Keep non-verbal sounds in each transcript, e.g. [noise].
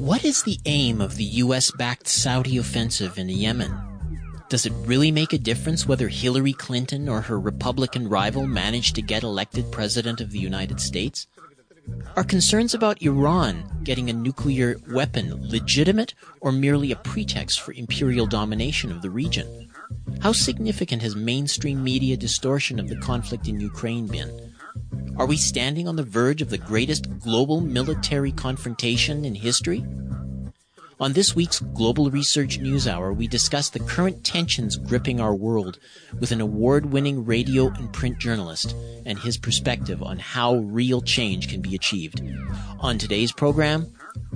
What is the aim of the US backed Saudi offensive in Yemen? Does it really make a difference whether Hillary Clinton or her Republican rival manage to get elected President of the United States? Are concerns about Iran getting a nuclear weapon legitimate or merely a pretext for imperial domination of the region? How significant has mainstream media distortion of the conflict in Ukraine been? Are we standing on the verge of the greatest global military confrontation in history? On this week's Global Research News Hour, we discuss the current tensions gripping our world with an award winning radio and print journalist and his perspective on how real change can be achieved. On today's program,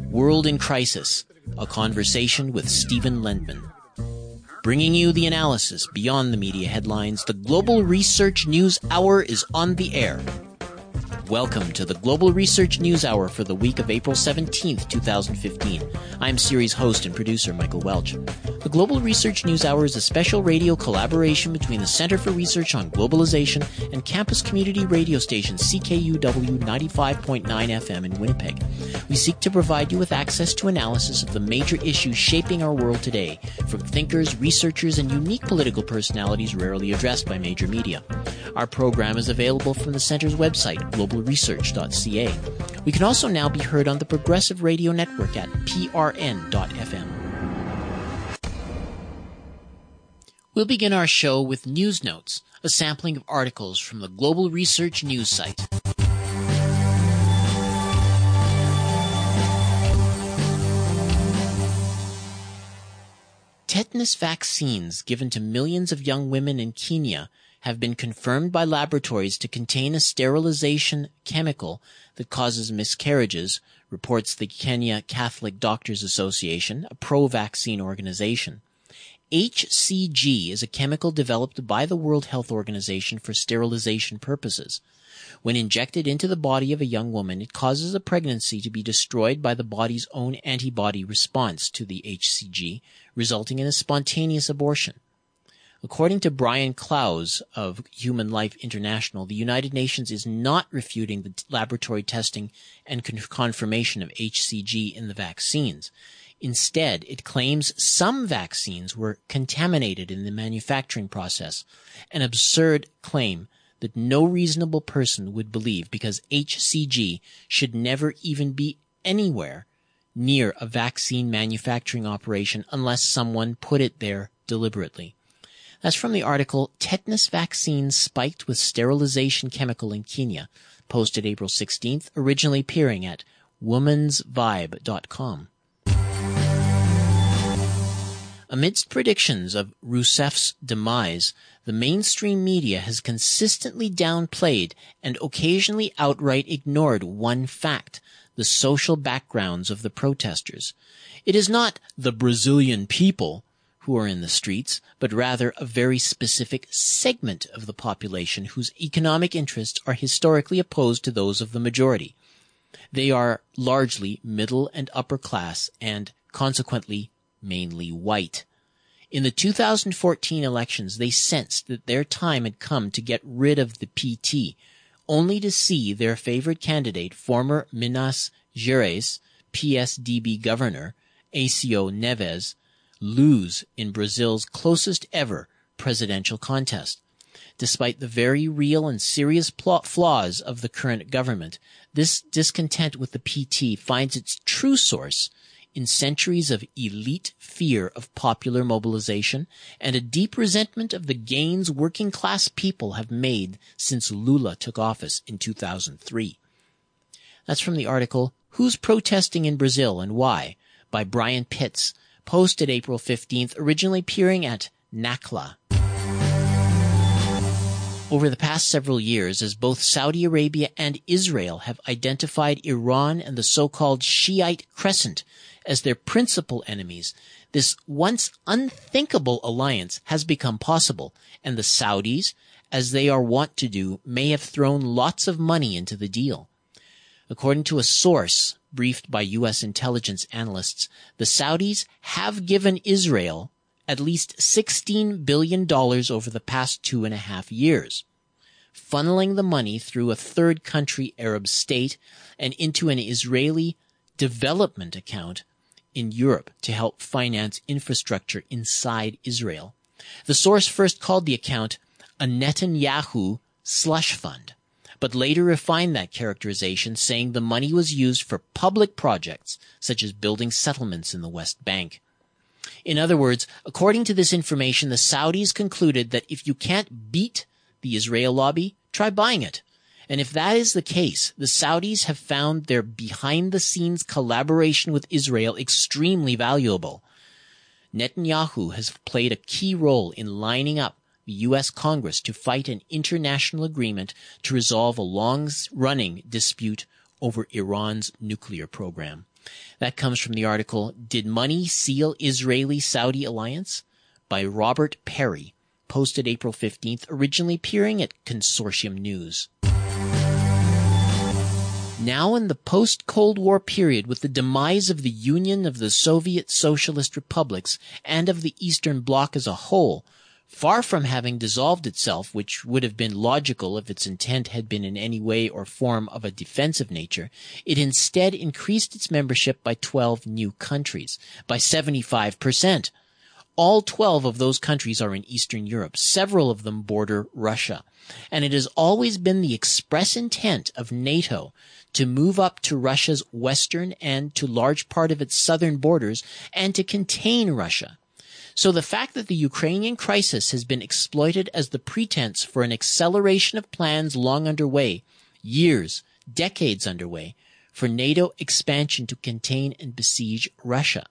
World in Crisis, a conversation with Stephen Lendman. Bringing you the analysis beyond the media headlines, the Global Research News Hour is on the air. Welcome to the Global Research News Hour for the week of April 17th, 2015. I'm series host and producer Michael Welch. The Global Research News Hour is a special radio collaboration between the Center for Research on Globalization and campus community radio station CKUW 95.9 FM in Winnipeg. We seek to provide you with access to analysis of the major issues shaping our world today from thinkers, researchers, and unique political personalities rarely addressed by major media. Our program is available from the Center's website, globalresearch.ca. We can also now be heard on the Progressive Radio Network at prn.fm. We'll begin our show with News Notes, a sampling of articles from the Global Research News site. Tetanus vaccines given to millions of young women in Kenya have been confirmed by laboratories to contain a sterilization chemical that causes miscarriages, reports the Kenya Catholic Doctors Association, a pro-vaccine organization. HCG is a chemical developed by the World Health Organization for sterilization purposes. When injected into the body of a young woman, it causes a pregnancy to be destroyed by the body's own antibody response to the HCG, resulting in a spontaneous abortion. According to Brian Clowes of Human Life International, the United Nations is not refuting the laboratory testing and con- confirmation of HCG in the vaccines. Instead, it claims some vaccines were contaminated in the manufacturing process, an absurd claim that no reasonable person would believe because HCG should never even be anywhere near a vaccine manufacturing operation unless someone put it there deliberately. That's from the article Tetanus Vaccine Spiked with Sterilization Chemical in Kenya, posted April 16th, originally appearing at womansvibe.com. Amidst predictions of Rousseff's demise, the mainstream media has consistently downplayed and occasionally outright ignored one fact, the social backgrounds of the protesters. It is not the Brazilian people who are in the streets, but rather a very specific segment of the population whose economic interests are historically opposed to those of the majority. They are largely middle and upper class and consequently mainly white. In the 2014 elections, they sensed that their time had come to get rid of the PT, only to see their favorite candidate, former Minas Gerais PSDB governor, Aécio Neves, lose in Brazil's closest ever presidential contest. Despite the very real and serious plot flaws of the current government, this discontent with the PT finds its true source in centuries of elite fear of popular mobilization and a deep resentment of the gains working class people have made since Lula took office in 2003. That's from the article Who's Protesting in Brazil and Why by Brian Pitts posted April 15th, originally appearing at NACLA. Over the past several years, as both Saudi Arabia and Israel have identified Iran and the so-called Shiite Crescent as their principal enemies, this once unthinkable alliance has become possible, and the Saudis, as they are wont to do, may have thrown lots of money into the deal. According to a source briefed by U.S. intelligence analysts, the Saudis have given Israel at least $16 billion over the past two and a half years. funneling the money through a third country Arab state and into an Israeli development account in Europe to help finance infrastructure inside Israel. The source first called the account a Netanyahu slush fund, but later refined that characterization saying the money was used for public projects such as building settlements in the West Bank. In other words, according to this information, the Saudis concluded that if you can't beat the Israel lobby, try buying it. And if that is the case, the Saudis have found their behind the scenes collaboration with Israel extremely valuable. Netanyahu has played a key role in lining up U.S. Congress to fight an international agreement to resolve a long running dispute over Iran's nuclear program. That comes from the article, Did Money Seal Israeli Saudi Alliance? by Robert Parry, posted April 15th, originally appearing at Consortium News. Now in the post-Cold War period with the demise of the Union of the Soviet Socialist Republics and of the Eastern Bloc as a whole, far from having dissolved itself, which would have been logical if its intent had been in any way or form of a defensive nature, it instead increased its membership by 12 new countries, by 75%. All 12 of those countries are in Eastern Europe. Several of them border Russia. And it has always been the express intent of NATO to move up to Russia's western and to large part of its southern borders and to contain Russia. So the fact that the Ukrainian crisis has been exploited as the pretense for an acceleration of plans long underway, years, decades underway, for NATO expansion to contain and besiege Russia.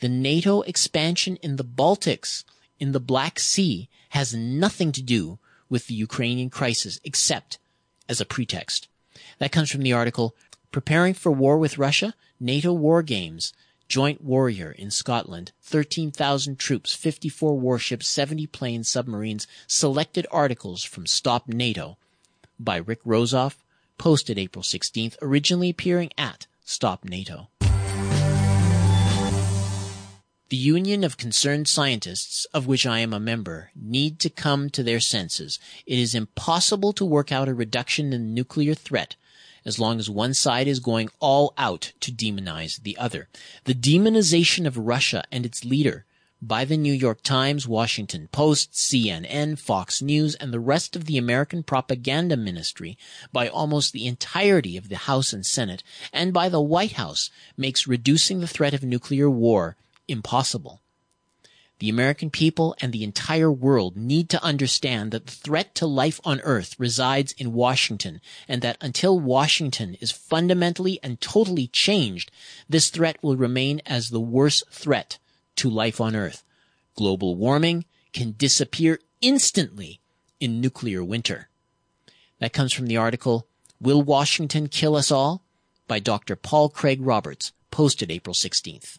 The NATO expansion in the Baltics, in the Black Sea, has nothing to do with the Ukrainian crisis except as a pretext. That comes from the article Preparing for War with Russia, NATO War Games, Joint Warrior in Scotland, 13,000 troops, 54 warships, 70 planes, submarines, selected articles from Stop NATO by Rick Rozoff, posted April 16th, originally appearing at Stop NATO. The Union of Concerned Scientists, of which I am a member, need to come to their senses. It is impossible to work out a reduction in nuclear threat as long as one side is going all out to demonize the other. The demonization of Russia and its leader by the New York Times, Washington Post, CNN, Fox News, and the rest of the American propaganda ministry by almost the entirety of the House and Senate and by the White House makes reducing the threat of nuclear war impossible. The American people and the entire world need to understand that the threat to life on earth resides in Washington and that until Washington is fundamentally and totally changed, this threat will remain as the worst threat to life on earth. Global warming can disappear instantly in nuclear winter. That comes from the article, Will Washington Kill Us All? by Dr. Paul Craig Roberts, posted April 16th.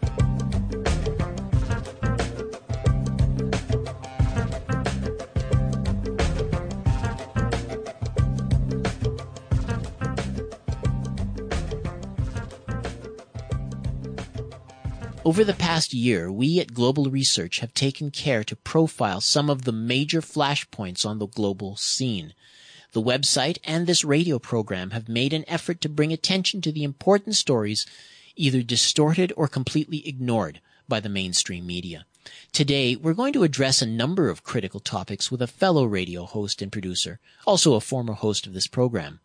Over the past year, we at Global Research have taken care to profile some of the major flashpoints on the global scene. The website and this radio program have made an effort to bring attention to the important stories either distorted or completely ignored by the mainstream media. Today, we're going to address a number of critical topics with a fellow radio host and producer, also a former host of this program.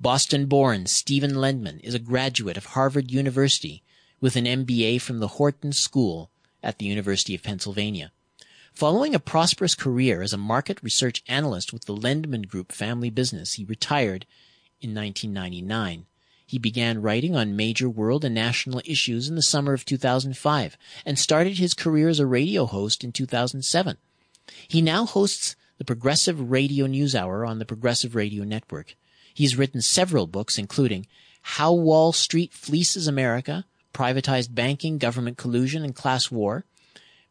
Boston born Stephen Lendman is a graduate of Harvard University with an MBA from the Wharton School at the University of Pennsylvania. Following a prosperous career as a market research analyst with the Lendman Group family business, he retired in 1999. He began writing on major world and national issues in the summer of 2005 and started his career as a radio host in 2007. He now hosts the Progressive Radio News Hour on the Progressive Radio Network. He's written several books, including How Wall Street Fleeces America, privatized banking, government collusion, and class war,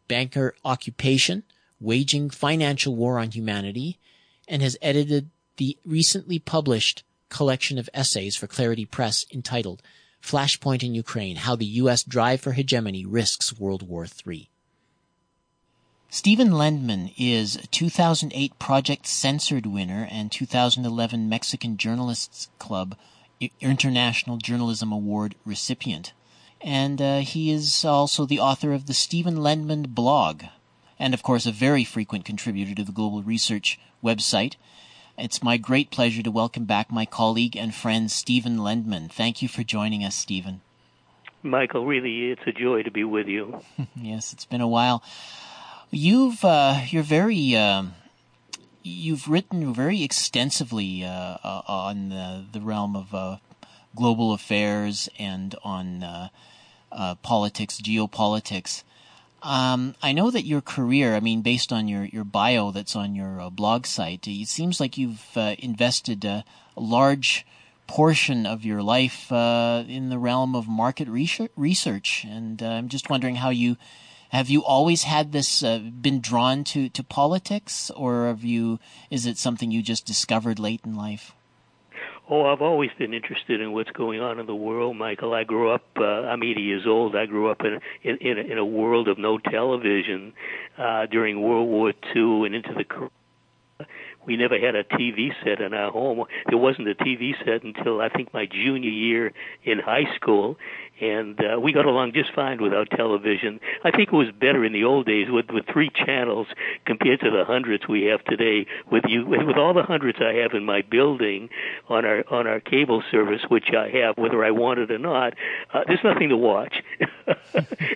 Banker Occupation, Waging Financial War on Humanity, and has edited the recently published collection of essays for Clarity Press entitled Flashpoint in Ukraine, How the U.S. Drive for Hegemony Risks World War III. Stephen Lendman is a 2008 Project Censored winner and 2011 Mexican Journalists Club International Journalism Award recipient. And uh, he is also the author of the Stephen Lendman blog, and of course a very frequent contributor to the Global Research website. It's my great pleasure to welcome back my colleague and friend Stephen Lendman. Thank you for joining us, Stephen. Michael, really, it's a joy to be with you. [laughs] yes, it's been a while. You've uh, you're very uh, you've written very extensively uh, uh on the, the, realm of uh, global affairs and on uh, politics, geopolitics. Um, I know that your career, I mean, based on your, your bio that's on your blog site, it seems like you've invested a large portion of your life in the realm of market research, and I'm just wondering how you have you always had this uh, been drawn to, to politics, or have you? Is it something you just discovered late in life? Oh, I've always been interested in what's going on in the world, Michael. I grew up. Uh, I'm 80 years old. I grew up in in in a, in a world of no television uh, during World War II and into the we never had a TV set in our home. There wasn't a TV set until I think my junior year in high school, and uh, we got along just fine without television. I think it was better in the old days with with three channels compared to the hundreds we have today. With you, with all the hundreds I have in my building on our on our cable service, which I have whether I want it or not, uh, there's nothing to watch [laughs]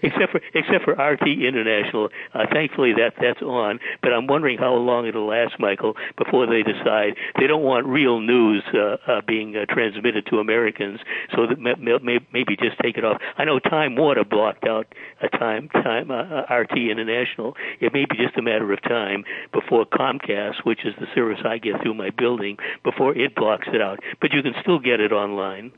except for except for RT International. Uh, thankfully, that that's on. But I'm wondering how long it'll last, Michael, before they decide they don't want real news uh, uh, being uh, transmitted to Americans. So that may, may, maybe just take it off. I know Time Warner blocked out a time time uh, uh RT International. It may be just a matter of time before Comcast, which is the service I get through my building, before it blocks it out. But you can still get it online.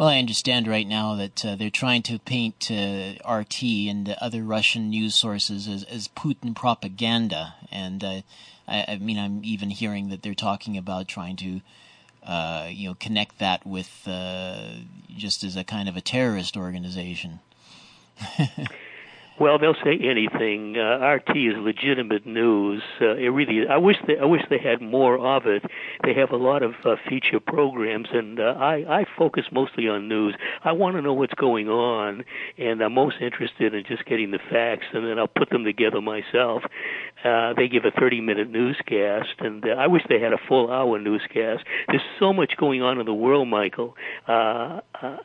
Well, I understand right now that uh, they're trying to paint uh, RT and other Russian news sources as, as Putin propaganda, and uh, I, I, mean, I'm even hearing that they're talking about trying to, uh, you know, connect that with uh, just as a kind of a terrorist organization. [laughs] Well, they'll say anything. Uh, RT is legitimate news. Uh, it really. I wish they. I wish they had more of it. They have a lot of uh, feature programs, and uh, I I focus mostly on news. I want to know what's going on, and I'm most interested in just getting the facts, and then I'll put them together myself. Uh, they give a 30-minute newscast, and uh, I wish they had a full-hour newscast. There's so much going on in the world, Michael. Uh, uh,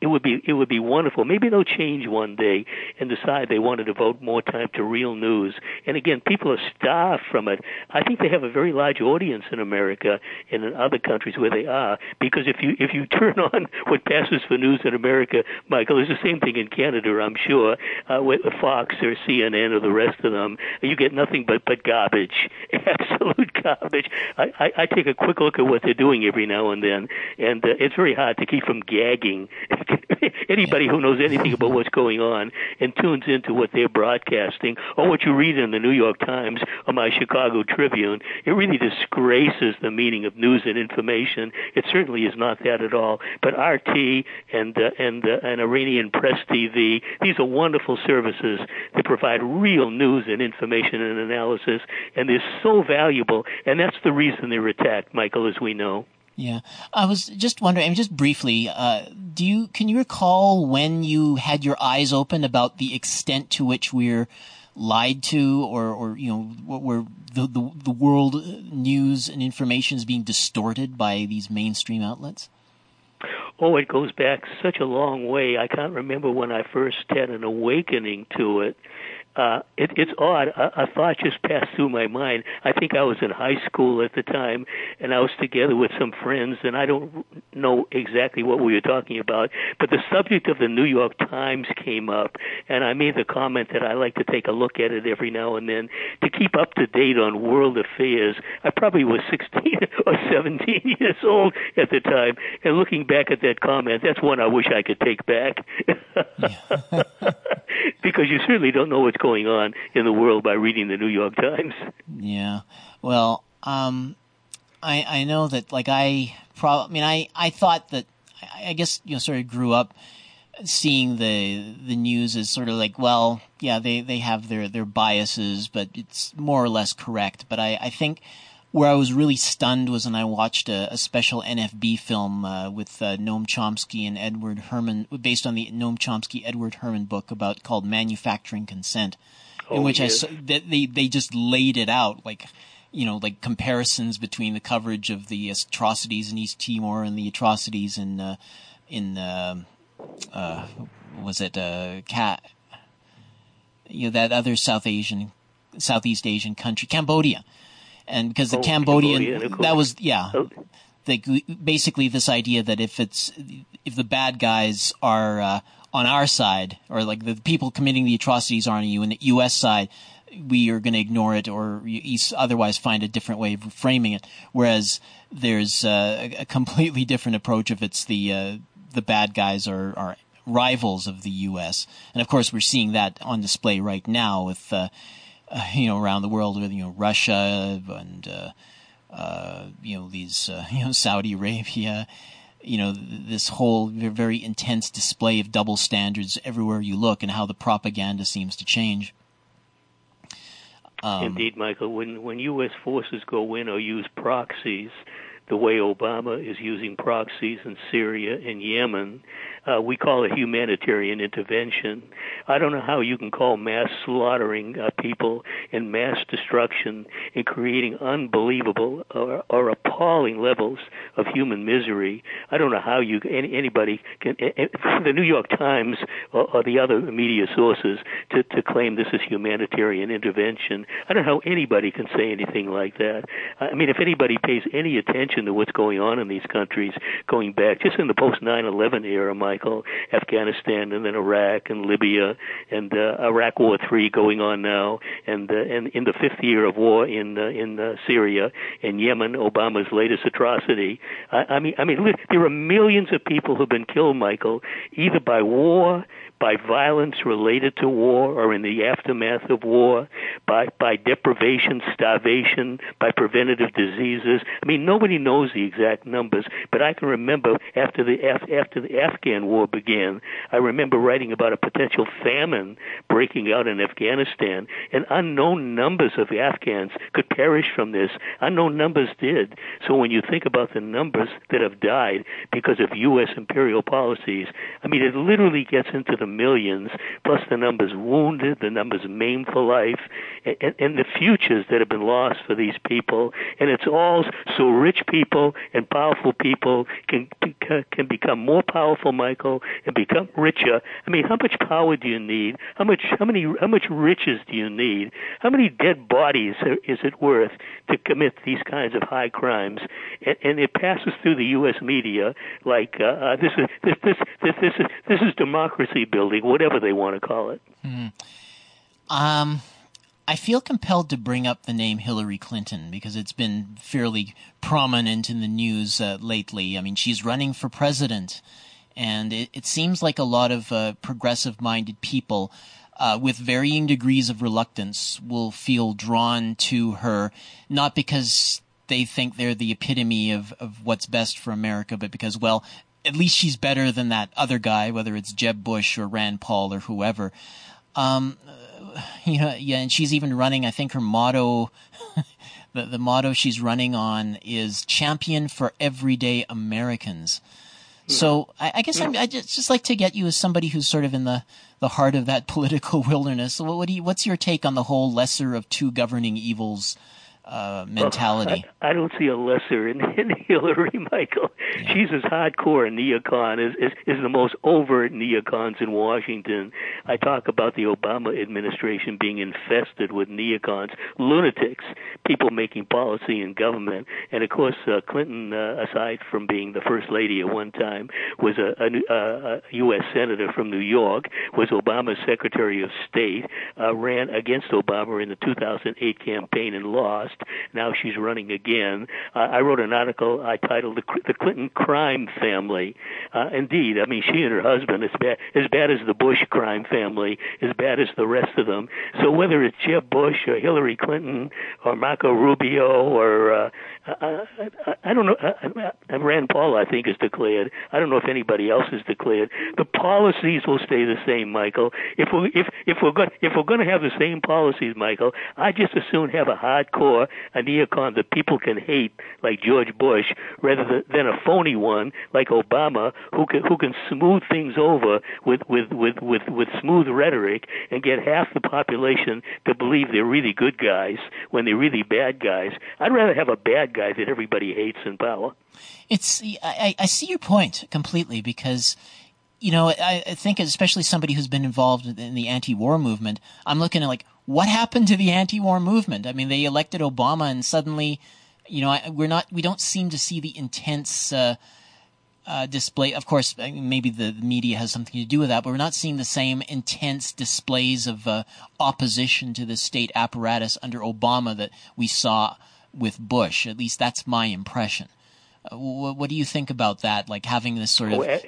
it would be it would be wonderful. Maybe they'll change one day and decide they want to devote more time to real news. And again, people are starved from it. I think they have a very large audience in America and in other countries where they are. Because if you if you [laughs] turn on what passes for news in America, Michael, it's the same thing in Canada, I'm sure, uh, with Fox or CNN or the rest of them. You get nothing but but garbage, [laughs] absolute garbage. I, I, I take a quick look at what they're doing every now and then, and uh, it's very hard to keep from gagging [laughs] [laughs] anybody who knows anything about what's going on and tunes into what they're broadcasting or what you read in the New York Times or my Chicago Tribune, it really disgraces the meaning of news and information. It certainly is not that at all. But RT and uh, and uh, and Iranian Press TV, these are wonderful services that provide real news and information and analysis, and they're so valuable. And that's the reason they're attacked, Michael, as we know. Yeah, I was just wondering, I mean, just briefly, uh, do you can you recall when you had your eyes open about the extent to which we're lied to, or, or you know, where the, the the world news and information is being distorted by these mainstream outlets? Oh, it goes back such a long way. I can't remember when I first had an awakening to it uh, it, it's odd. A, a thought just passed through my mind. I think I was in high school at the time, and I was together with some friends, and I don't know exactly what we were talking about, but the subject of the New York Times came up, and I made the comment that I like to take a look at it every now and then to keep up to date on world affairs. I probably was [laughs] 16 or 17 years old at the time, and looking back at that comment, that's one I wish I could take back. [laughs] [laughs] [laughs] because you certainly don't know what's going on in the world by reading the New York Times. Yeah. Well, um, I I know that like I probably I mean I I thought that I guess you know sort of grew up seeing the the news as sort of like well yeah they they have their their biases but it's more or less correct but I I think where I was really stunned was when I watched a, a special NFB film uh, with uh, Noam Chomsky and Edward Herman, based on the Noam Chomsky Edward Herman book about called Manufacturing Consent, oh, in which yes. I they they just laid it out like you know like comparisons between the coverage of the atrocities in East Timor and the atrocities in uh, in uh, uh, was it uh, cat you know that other South Asian Southeast Asian country Cambodia and because the Oh, Cambodian Cambodia, of that was yeah like basically this idea that if it's if the bad guys are uh, on our side or like the people committing the atrocities are on you in the U.S. side, we are going to ignore it or you- you s- otherwise find a different way of framing it. Whereas there's uh, a completely different approach if it's the uh, the bad guys are are rivals of the U.S. And of course, we're seeing that on display right now with. Uh, you know, around the world with you know Russia and uh, uh, you know these uh, [laughs] you know Saudi Arabia, you know this whole very intense display of double standards everywhere you look, and how the propaganda seems to change. Um, Indeed, Michael. When when U.S. forces go in or use proxies, the way Obama is using proxies in Syria and Yemen, uh, we call it humanitarian intervention. I don't know how you can call mass slaughtering uh, people and mass destruction and creating unbelievable or, or appalling levels of human misery. I don't know how you any, anybody can the New York Times or, or the other media sources to to claim this is humanitarian intervention. I don't know how anybody can say anything like that. I mean, if anybody pays any attention to what's going on in these countries, going back just in the post 9/11 era, Michael, Afghanistan and then Iraq and Libya and uh, Iraq War Three going on now, and uh, and in the fifth year of war in uh, in uh, Syria and Yemen, Obama's latest atrocity. I, I mean, I mean, there are millions of people who've been killed, Michael, either by war, by violence related to war, or in the aftermath of war, by by deprivation, starvation, by preventative diseases. I mean, nobody knows the exact numbers, but I can remember after the after the Afghan war began, I remember writing about a potential famine breaking out in Afghanistan, and unknown numbers of Afghans could perish from this. Unknown numbers did. So when you think about the numbers that have died because of U.S. imperial policies, I mean, it literally gets into the millions, plus the numbers wounded, the numbers maimed for life, and, and the futures that have been lost for these people. And it's all so rich people and powerful people can can become more powerful, Michael, and become richer. I mean, how much power do you need? How much how many how much riches do you need? How many dead bodies is it worth to commit these kinds of high crimes? And, and it passes through the U.S. media like uh, uh, this is this this this this is this is democracy building, whatever they want to call it. Um, I feel compelled to bring up the name Hillary Clinton because it's been fairly prominent in the news uh, lately. I mean, she's running for president, and it, it seems like a lot of uh, progressive minded people. Uh, with varying degrees of reluctance, will feel drawn to her, not because they think they're the epitome of, of what's best for America, but because, well, at least she's better than that other guy, whether it's Jeb Bush or Rand Paul or whoever. Um, you know, yeah, and she's even running. I think her motto, [laughs] the the motto she's running on is "Champion for Everyday Americans." So I, I guess I just, just like to get you as somebody who's sort of in the, the heart of that [laughs] political wilderness. What, what do you, what's your take on the whole lesser of two governing evils uh, mentality? Well, I, I don't see a lesser in, [laughs] in Hillary, Michael. Yeah. She's as hardcore a neocon as is, is the most overt neocons in Washington. I talk about the Obama administration being infested with neocons, lunatics, people making policy in government. And of course, uh, Clinton, uh, aside from being the first lady at one time, was a, a, a U.S. senator from New York, was Obama's Secretary of State, uh, ran against Obama in the 2008 campaign and lost [laughs] Now she's running again. Uh, I wrote an article I titled "The, the Clinton Crime Family." Uh, indeed, I mean she and her husband as bad as bad as the Bush crime family, as bad as the rest of them. So whether it's Jeb Bush or Hillary Clinton or Marco Rubio or uh, I, I, I don't know, uh, Rand Paul I think is declared. I don't know if anybody else is declared. The policies will stay the same, Michael. If we if if we're going if we're going to have the same policies, Michael, I just as soon have a hardcore a neocon that people can hate like George Bush rather than a phony one like Obama who can who can smooth things over with with with with with smooth rhetoric and get half the population to believe they're really good guys when they're really bad guys. I'd rather have a bad guy that everybody hates in power. It's I, I see your point completely because you know, I, I think especially somebody who's been involved in the anti-war movement, I'm looking at like what happened to the anti-war movement. I mean, they elected Obama, and suddenly, you know, we're not, we don't seem to see the intense uh, uh, display. Of course, maybe the media has something to do with that, but we're not seeing the same intense displays of uh, opposition to the state apparatus under Obama that we saw with Bush. At least that's my impression. Uh, what, what, do you think about that? Like having this sort of. Oh,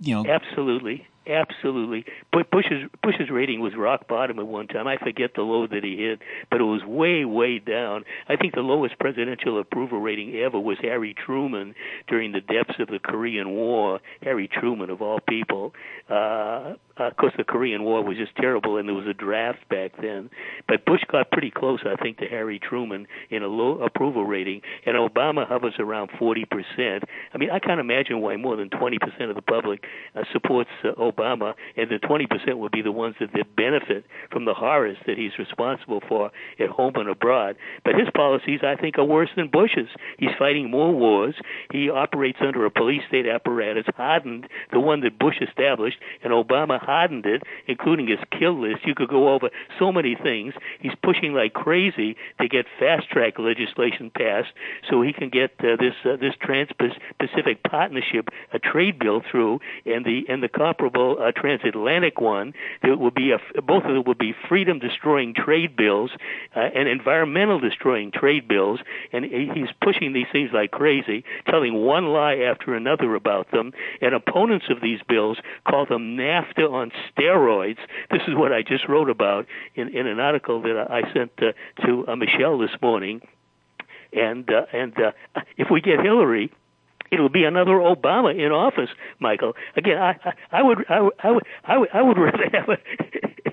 you know, absolutely, absolutely. But Bush's Bush's rating was rock bottom at one time. I forget the low that he hit, but it was way, way down. I think the lowest presidential approval rating ever was Harry Truman during the depths of the Korean War. Harry Truman, of all people. Uh, of course, the Korean War was just terrible, and there was a draft back then. But Bush got pretty close, I think, to Harry Truman in a low approval rating, and Obama hovers around 40%. I mean, I can't imagine why more than 20% of the public uh, supports uh, Obama, and the 20% would be the ones that, benefit from the horrors that he's responsible for at home and abroad. But his policies, I think, are worse than Bush's. He's fighting more wars. He operates under a police state apparatus hardened the one that Bush established, and Obama hardened it, including his kill list. You could go over so many things. He's pushing like crazy to get fast track legislation passed so he can get uh, this uh, this Trans-Pacific Partnership a trade bill through, and the and the comparable uh, transatlantic one. There will be a, both of them will be freedom destroying trade bills uh, and environmental destroying trade bills, and he's pushing these things like crazy, telling one lie after another about them. And opponents of these bills call them NAFTA on steroids. This is what I just wrote about in, in an article that I sent uh, to uh, Michelle this morning. And uh, and if we get Hillary, it'll be another Obama in office, Michael. Again, I I, I would I I would I would, I would rather have a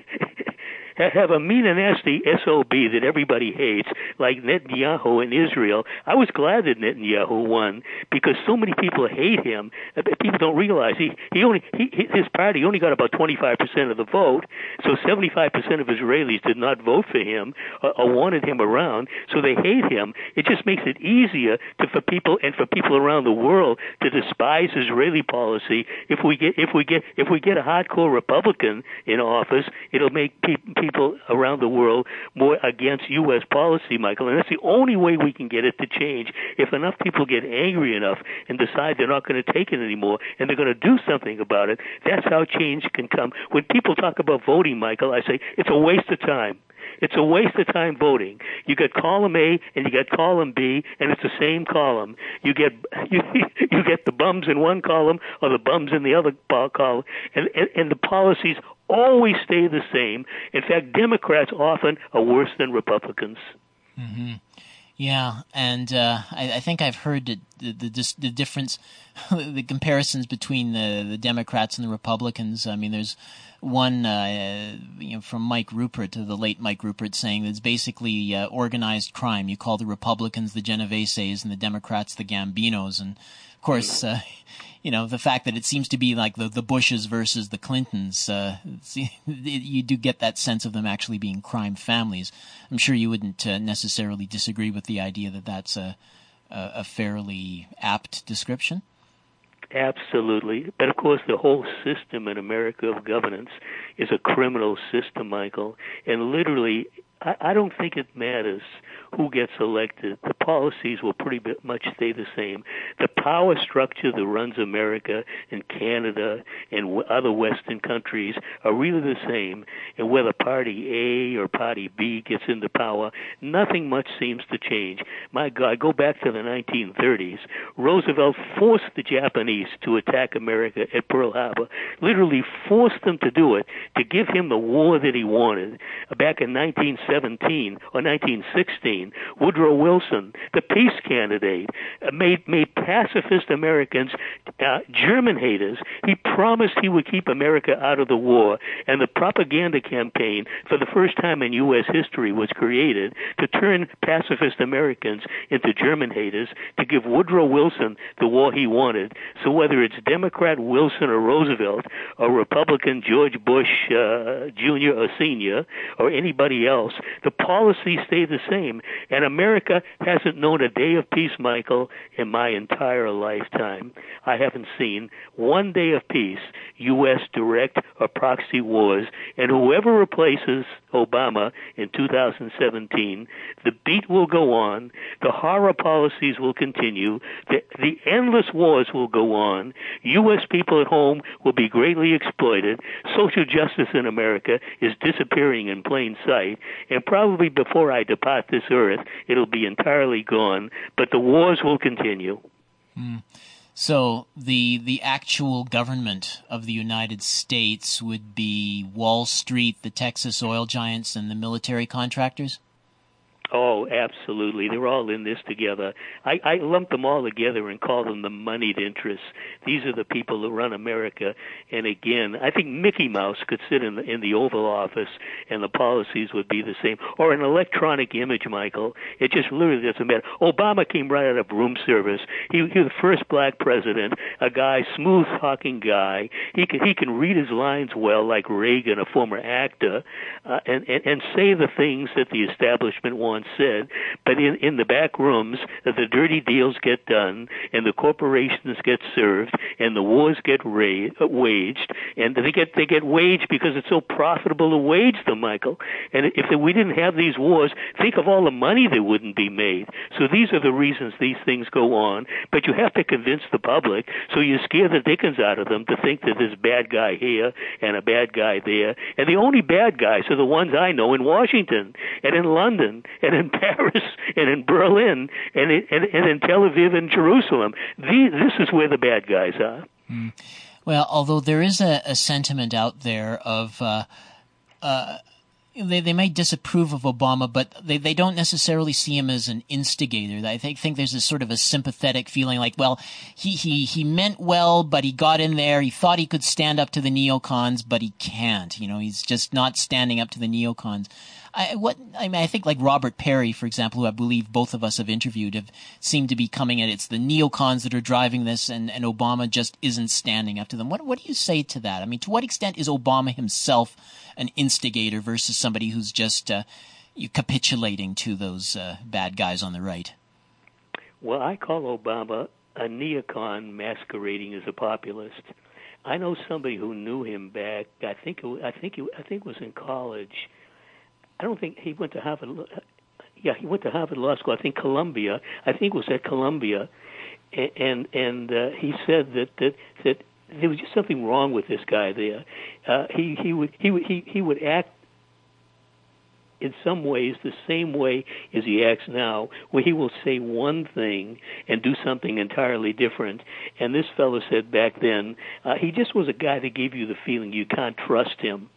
have a mean and nasty SOB that everybody hates, like Netanyahu in Israel. I was glad that Netanyahu won because so many people hate him. Uh, people don't realize he he only he, his party only got about 25 percent of the vote, so 75 percent of Israelis did not vote for him or, or wanted him around, so they hate him. It just makes it easier to for people and for people around the world to despise Israeli policy. If we get if we get if we get a hardcore Republican in office, it'll make people people around the world more against U.S. policy, Michael. And that's the only way we can get it to change. If enough people get angry enough and decide they're not going to take it anymore and they're going to do something about it, that's how change can come. When people talk about voting, Michael, I say it's a waste of time. It's a waste of time voting. You get column A and you get column B, and it's the same column. You get you [laughs] you get the bums in one column or the bums in the other column, and and, and the policies always stay the same. In fact, Democrats often are worse than Republicans. Mm-hmm. Yeah, and uh, I, I, think I've heard the the, the, the difference, [laughs] the comparisons between the, the Democrats and the Republicans. I mean, there's one uh, you know, from Mike Ruppert, the late Mike Ruppert, saying that it's basically uh, organized crime. You call the Republicans the Genoveses and the Democrats the Gambinos, and of course, uh, you know, the fact that it seems to be like the, the Bushes versus the Clintons, uh, [laughs] you do get that sense of them actually being crime families. I'm sure you wouldn't uh, necessarily disagree with the idea that that's a, a fairly apt description. Absolutely. But of course, the whole system in America of governance is a criminal system, Michael. And literally, I, I don't think it matters who gets elected. The policies will pretty much stay the same. The power structure that runs America and Canada and other Western countries are really the same. And whether Party A or Party B gets into power, nothing much seems to change. My God, go back to the 1930s. Roosevelt forced the Japanese to attack America at Pearl Harbor, literally forced them to do it to give him the war that he wanted. Back in 1917 or 1916, Woodrow Wilson, the peace candidate, uh, made made pacifist Americans uh, German haters. He promised he would keep America out of the war, and the propaganda campaign for the first time in U.S. history was created to turn pacifist Americans into German haters to give Woodrow Wilson the war he wanted. So whether it's Democrat Wilson or Roosevelt or Republican George Bush uh, Jr. or Senior or anybody else, the policies stay the same. And America hasn't known a day of peace, Michael, in my entire lifetime. I haven't seen one day of peace, U.S. direct or proxy wars, and whoever replaces Obama in 2017, the beat will go on, the horror policies will continue, the, the endless wars will go on, U.S. people at home will be greatly exploited, social justice in America is disappearing in plain sight, and probably before I depart this earth, it'll be entirely gone, but the wars will continue. Mm. So the the actual government of the United States would be Wall Street, the Texas oil giants, and the military contractors. Oh, absolutely. They're all in this together. I, I lump them all together and call them the moneyed interests. These are the people who run America. And again, I think Mickey Mouse could sit in the, in the Oval Office and the policies would be the same. Or an electronic image, Michael. It just literally doesn't matter. Obama came right out of room service. He, he was the first black president, a guy, smooth talking guy. He can, he can read his lines well, like Reagan, a former actor, uh, and, and, and say the things that the establishment wants once said, but in, in the back rooms, the dirty deals get done, and the corporations get served, and the wars get ra- waged, and they get they get waged because it's so profitable to wage them, Michael. And if we didn't have these wars, think of all the money that wouldn't be made. So these are the reasons these things go on. But you have to convince the public, so you scare the dickens out of them to think that there's a bad guy here and a bad guy there, and the only bad guys are the ones I know in Washington and in London and in Paris and in Berlin and in, and, and in Tel Aviv and Jerusalem. These, this is where the bad guys are. Mm. Well, although there is a, a sentiment out there of uh, uh, they they may disapprove of Obama, but they, they don't necessarily see him as an instigator. I think think there's a sort of a sympathetic feeling, like, well, he he he meant well, but he got in there. He thought he could stand up to the neocons, but he can't. You know, he's just not standing up to the neocons. I, what I mean, I think like Robert Parry, for example, who I believe both of us have interviewed, have seemed to be coming at it's the neocons that are driving this, and, and Obama just isn't standing up to them. What what do you say to that? I mean, to what extent is Obama himself an instigator versus somebody who's just uh, capitulating to those uh, bad guys on the right? Well, I call Obama a neocon masquerading as a populist. I know somebody who knew him back. I think it, I think it, I think it was in college I don't think he went to Harvard. Yeah, he went to Harvard Law School. I think Columbia. I think was at Columbia, and and uh, he said that that that there was just something wrong with this guy there. Uh, he he would he would he, he would act in some ways the same way as he acts now, where he will say one thing and do something entirely different. And this fellow said back then, uh, he just was a guy that gave you the feeling you can't trust him.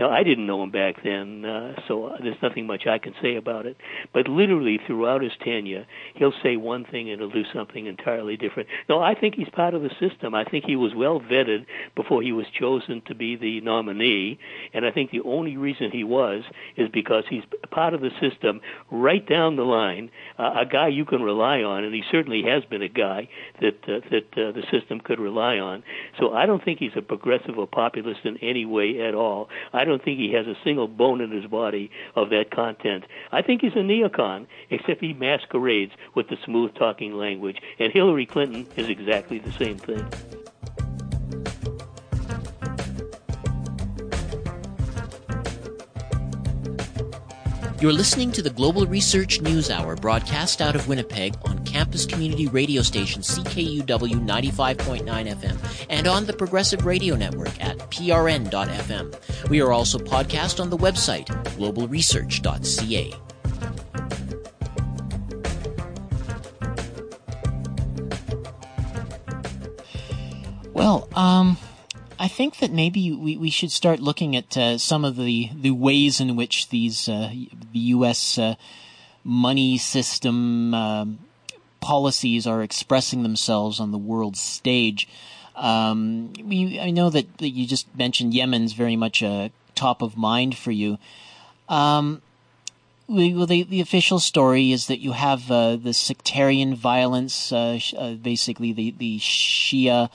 Now, I didn't know him back then, uh, so there's nothing much I can say about it. But literally, throughout his tenure, he'll say one thing and he'll do something entirely different. No, I think he's part of the system. I think he was well vetted before he was chosen to be the nominee, and I think the only reason he was is because he's part of the system right down the line, uh, a guy you can rely on, and he certainly has been a guy that uh, that uh, the system could rely on. So I don't think he's a progressive or populist in any way at all. I don't think he has a single bone in his body of that content. I think he's a neocon, except he masquerades with the smooth talking language. And Hillary Clinton is exactly the same thing. You're listening to the Global Research News Hour broadcast out of Winnipeg on campus community radio station CKUW 95.9 FM and on the Progressive Radio Network at prn.fm. We are also podcast on the website globalresearch.ca. Well, um, think that maybe we, we should start looking at uh, some of the, the ways in which these uh, the U.S. Uh, money system um, policies are expressing themselves on the world stage. Um, we, I know that, that, you just mentioned Yemen's very much a top of mind for you. Um, well, the, the official story is that you have uh, the sectarian violence, uh, uh, basically the the Shia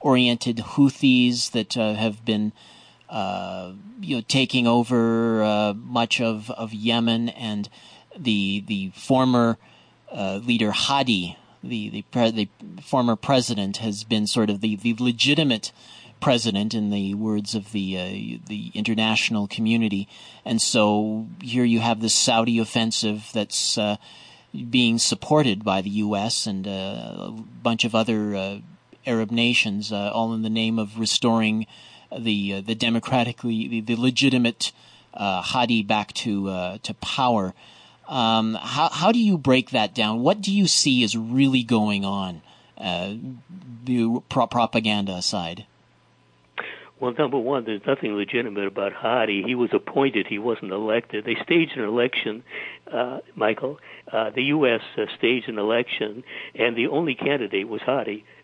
oriented Houthis that uh, have been uh, you know taking over uh, much of, of Yemen and the the former uh, leader Hadi the the, pre- the, former president has been sort of the, the legitimate president in the words of the uh, the international community. And so here you have this Saudi offensive that's uh, being supported by the US and a bunch of other Arab nations, uh, all in the name of restoring the uh, the democratically the, the legitimate uh, Hadi back to to power. Um, how how do you break that down? What do you see is really going on? The pro- propaganda aside. Well, number one, there's nothing legitimate about Hadi. He was appointed; he wasn't elected. They staged an election, uh, Michael. Uh, the U.S. Uh, staged an election, and the only candidate was Hadi.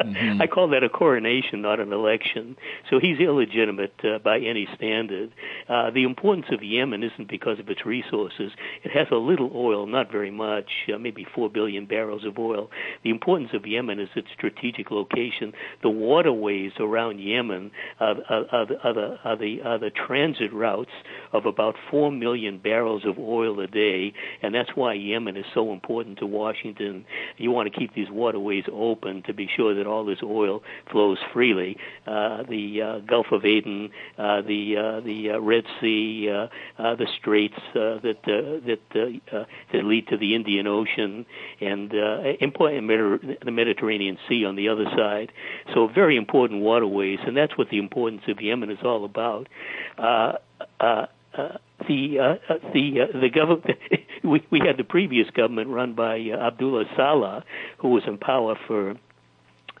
mm-hmm. [laughs] I call that a coronation, not an election. So he's illegitimate uh, by any standard. Uh, the importance of Yemen isn't because of its resources. It has a little oil, not very much, uh, maybe four billion barrels of oil. The importance of Yemen is its strategic location. The waterways around Yemen are, are, are, the, are, the, are, the, are the transit routes of about four million barrels of oil a day, and that's why Yemen is so important to Washington. You want to keep these waterways open to be sure that all this oil flows freely. Uh, the uh, Gulf of Aden, uh, the uh, the uh, Red Sea, uh, the straits that that that lead to the Indian Ocean, and the Mediterranean Sea on the other side. So very important waterways, and that's what the importance of Yemen is all about. Uh, the uh, the uh, the government [laughs] we we had the previous government run by Abdullah Saleh who was in power for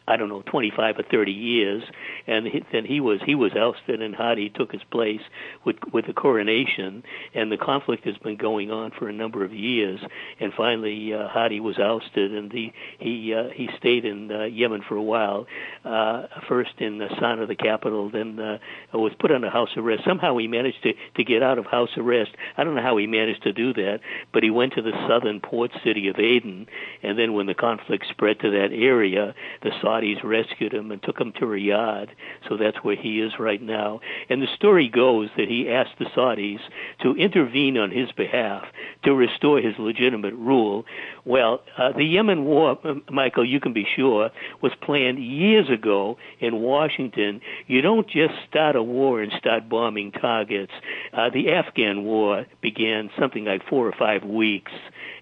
I don't know, 25 or 30 years, and he, then he was he was ousted, and Hadi took his place with with the coronation, and the conflict has been going on for a number of years, and finally uh, Hadi was ousted, and he he uh, he stayed in uh, Yemen for a while, uh, first in Sana'a, the capital, then uh, was put under house arrest. Somehow he managed to to get out of house arrest. I don't know how he managed to do that, but he went to the southern port city of Aden, and then when the conflict spread to that area, the Saudis rescued him and took him to Riyadh. So that's where he is right now. And the story goes that he asked the Saudis to intervene on his behalf to restore his legitimate rule. Well, uh, the Yemen war, uh, Michael, you can be sure, was planned years ago in Washington. You don't just start a war and start bombing targets. Uh, the Afghan war began something like four or five weeks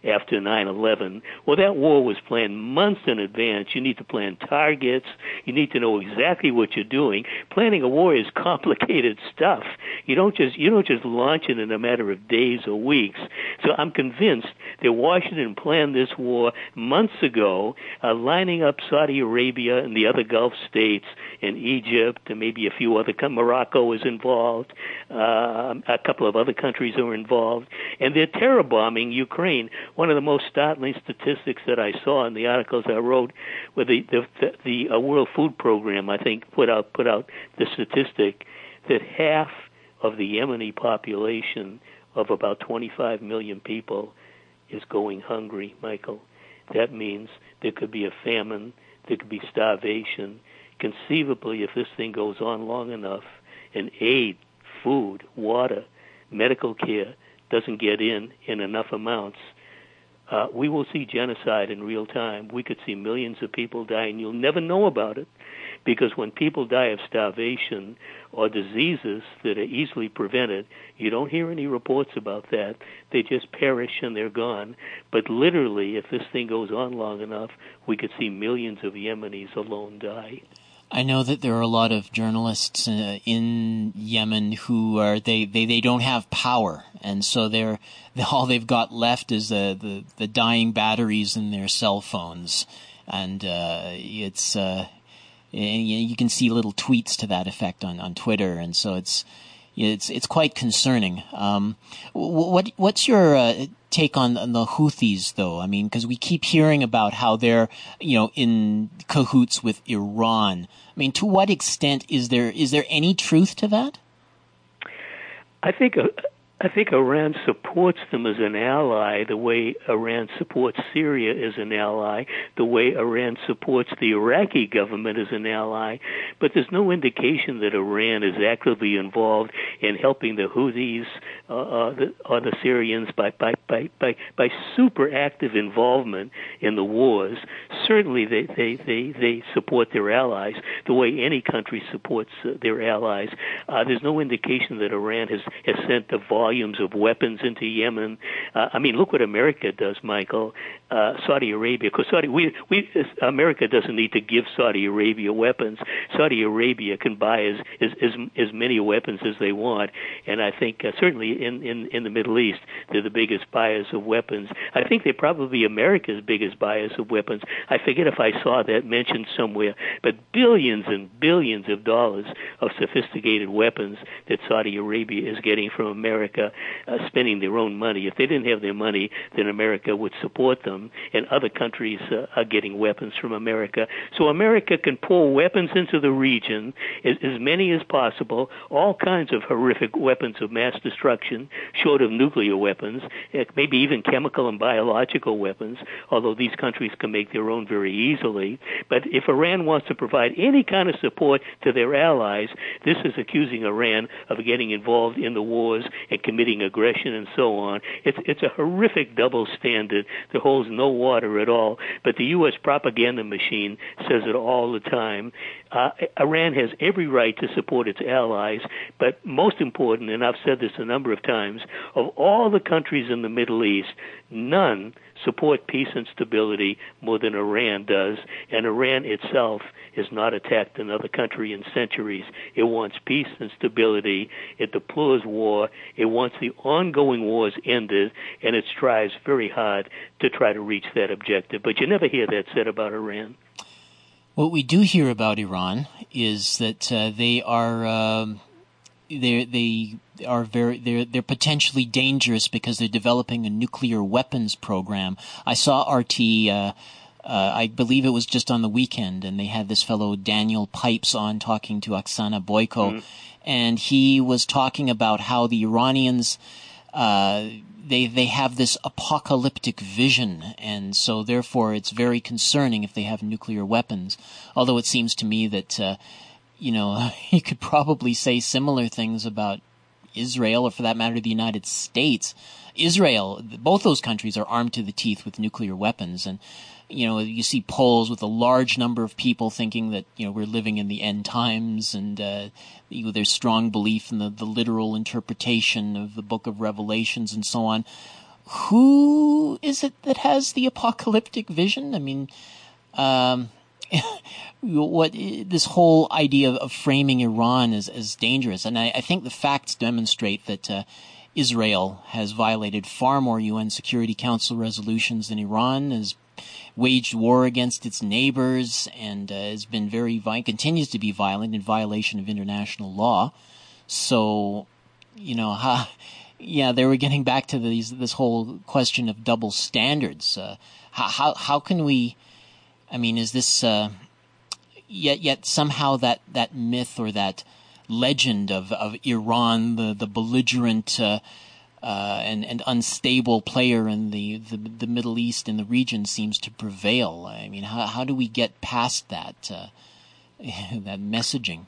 after 9/11. Well, that war was planned months in advance. You need to plan targets. You need to know exactly what you're doing. Planning a war is [laughs] complicated stuff. You don't just you don't just launch it in a matter of days or weeks. So I'm convinced that Washington planned this war months ago, uh, lining up Saudi Arabia and the other Gulf states and Egypt and maybe a few other. Morocco is involved. Uh, a couple of other countries are involved, and they're terror bombing Ukraine one of the most startling statistics that I saw in the articles I wrote, where the the, the, uh, World Food Program I think put out put out the statistic that half of the Yemeni population of about 25 million people is going hungry, Michael. That means there could be a famine, there could be starvation. Conceivably, if this thing goes on long enough, and aid, food, water, medical care doesn't get in in enough amounts, uh, we will see genocide in real time. We could see millions of people die, and you'll never know about it because when people die of starvation or diseases that are easily prevented, you don't hear any reports about that. They just perish and they're gone. But literally, if this thing goes on long enough, we could see millions of Yemenis alone die. I know that there are a lot of journalists uh, in Yemen who are they, they, they don't have power, and so they're [laughs] all they've got left is the, the, the dying batteries in their cell phones, and uh, it's uh, and you can see little tweets to that effect on, on Twitter, and so it's it's it's quite concerning. Um, what what's your uh, take on, on, the Houthis, though? I mean, because we keep hearing about how they're you know in cahoots with Iran. I mean, to what extent is there is there any truth to that? I think uh, I think Iran supports them as an ally the way Iran supports Syria as an ally, the way Iran supports the Iraqi government as an ally, but there's no indication that Iran is actively involved in helping the Houthis uh, uh, the, or the Syrians by, by, by, by, by super active involvement in the wars. Certainly they, they, they, they support their allies the way any country supports uh, their allies. Uh, there's no indication that Iran has, has sent a volumes of weapons into Yemen. Uh, I mean, look what America does, Michael. Uh, Saudi Arabia, because Saudi, we, we, America doesn't need to give Saudi Arabia weapons. Saudi Arabia can buy as as as, as many weapons as they want, and I think uh, certainly in, in in the Middle East, they're the biggest buyers of weapons. I think they're probably America's biggest buyers of weapons. I forget if I saw that mentioned somewhere, but billions and billions of dollars of sophisticated weapons that Saudi Arabia is getting from America America uh, spending their own money. If they didn't have their money, then America would support them, and other countries uh, are getting weapons from America. So America can pour weapons into the region, as, as many as possible, all kinds of horrific weapons of mass destruction, short of nuclear weapons, eh, maybe even chemical and biological weapons, although these countries can make their own very easily. But if Iran wants to provide any kind of support to their allies, this is accusing Iran of getting involved in the wars and committing aggression and so on. It's it's a horrific double standard that holds no water at all. But the U.S. propaganda machine says it all the time. Uh, Iran has every right to support its allies, but most important, and I've said this a number of times, of all the countries in the Middle East, none support peace and stability more than Iran does, and Iran itself has not attacked another country in centuries. It wants peace and stability. It deplores war. It wants the ongoing wars ended, and it strives very hard to try to reach that objective. But you never hear that said about Iran. What we do hear about Iran is that uh, they are. Um they they are very they're they're potentially dangerous because they're developing a nuclear weapons program. I saw RT. Uh, uh, I believe it was just on the weekend, and they had this fellow Daniel Pipes on talking to Oksana Boyko, mm-hmm. and he was talking about how the Iranians. Uh, they they have this apocalyptic vision, and so therefore it's very concerning if they have nuclear weapons. Although it seems to me that uh, you know, [laughs] you could probably say similar things about Israel, or for that matter, the United States. Israel, both those countries are armed to the teeth with nuclear weapons, and you know, you see polls with a large number of people thinking that you know we're living in the end times, and uh, there's strong belief in the, the literal interpretation of the Book of Revelations and so on. Who is it that has the apocalyptic vision? I mean, um, [laughs] what this whole idea of, framing Iran as, as dangerous, and I, I think the facts demonstrate that uh, Israel has violated far more UN Security Council resolutions than Iran has waged war against its neighbors and uh, has been very continues to be violent in violation of international law. So, you know, ha, yeah, they were getting back to these this whole question of double standards. Uh, how, how how can we? I mean, is this uh, yet yet somehow that that myth or that legend of of Iran, the the belligerent uh, uh, and and unstable player in the, the, the Middle East in the region seems to prevail. I mean, how how do we get past that uh, [laughs] that messaging?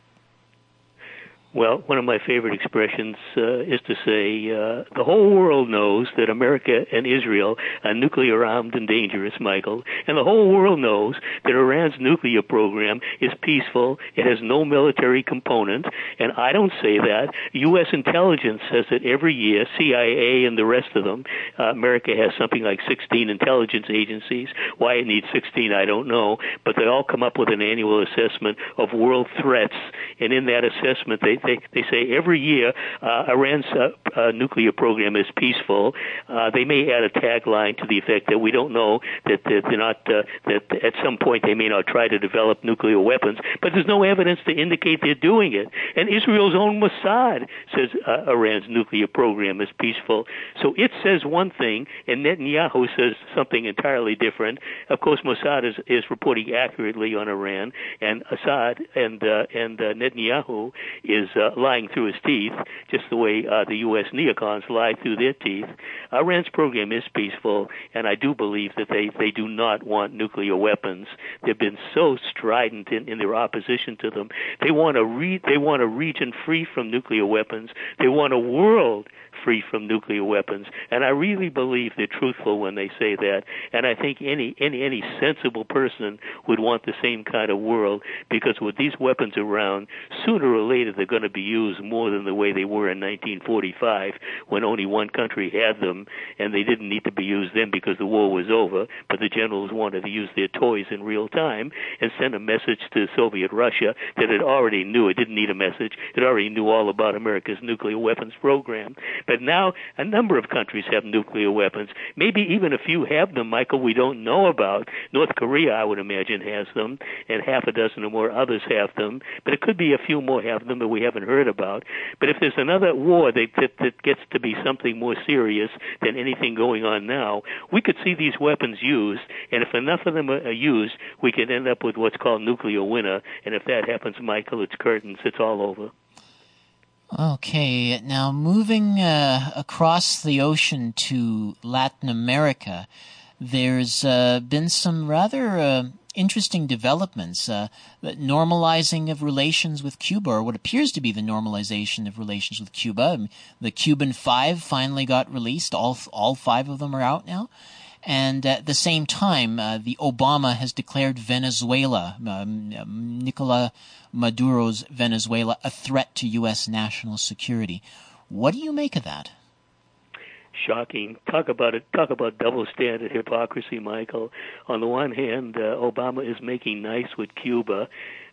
Well, one of my favorite expressions uh, is to say uh, the whole world knows that America and Israel are nuclear armed and dangerous, Michael, and the whole world knows that Iran's nuclear program is peaceful. It has no military component, and I don't say that. U.S. intelligence says that every year, CIA and the rest of them, uh, America has something like 16 intelligence agencies. Why it needs 16, I don't know, but they all come up with an annual assessment of world threats, and in that assessment, they they, they say every year uh, Iran's uh, uh, nuclear program is peaceful. Uh, they may add a tagline to the effect that we don't know that, they're not uh, that at some point they may not try to develop nuclear weapons, but there's no evidence to indicate they're doing it. And Israel's own Mossad says Iran's nuclear program is peaceful. So it says one thing, and Netanyahu says something entirely different. Of course, Mossad is, is reporting accurately on Iran, and Assad and uh, and uh, Netanyahu is uh, lying through his teeth, just the way uh, the U.S. neocons lie through their teeth. Iran's program is peaceful, and I do believe that they, they do not want nuclear weapons. They've been so strident in, in their opposition to them. They want a re- they want a region free from nuclear weapons. They want a world free from nuclear weapons. And I really believe they're truthful when they say that. And I think any any any sensible person would want the same kind of world because with these weapons around, sooner or later they're going to be used more than the way they were in 1945 when only one country had them and they didn't need to be used then because the war was over, but the generals wanted to use their toys in real time and send a message to Soviet Russia that it already knew it didn't need a message. It already knew all about America's nuclear weapons program. But now a number of countries have nuclear weapons. Maybe even a few have them, Michael, we don't know about. North Korea, I would imagine, has them, and half a dozen or more others have them. But it could be a few more have them that we haven't heard about. But if there's another war that, that, that gets to be something more serious than anything going on now, we could see these weapons used, and if enough of them are used, we could end up with what's called nuclear winter. And if that happens, Michael, it's curtains. It's all over. Okay, now moving uh, across the ocean to Latin America, there's uh, been some rather uh, interesting developments. Uh, normalizing of relations with Cuba, or what appears to be the normalization of relations with Cuba. The Cuban Five finally got released. All all five of them are out now. And at the same time, uh, the Obama has declared Venezuela, um, Nicola Maduro's Venezuela, a threat to U.S. national security. What do you make of that? shocking. Talk about it. Talk about double standard hypocrisy, Michael. On the one hand, uh, Obama is making nice with Cuba,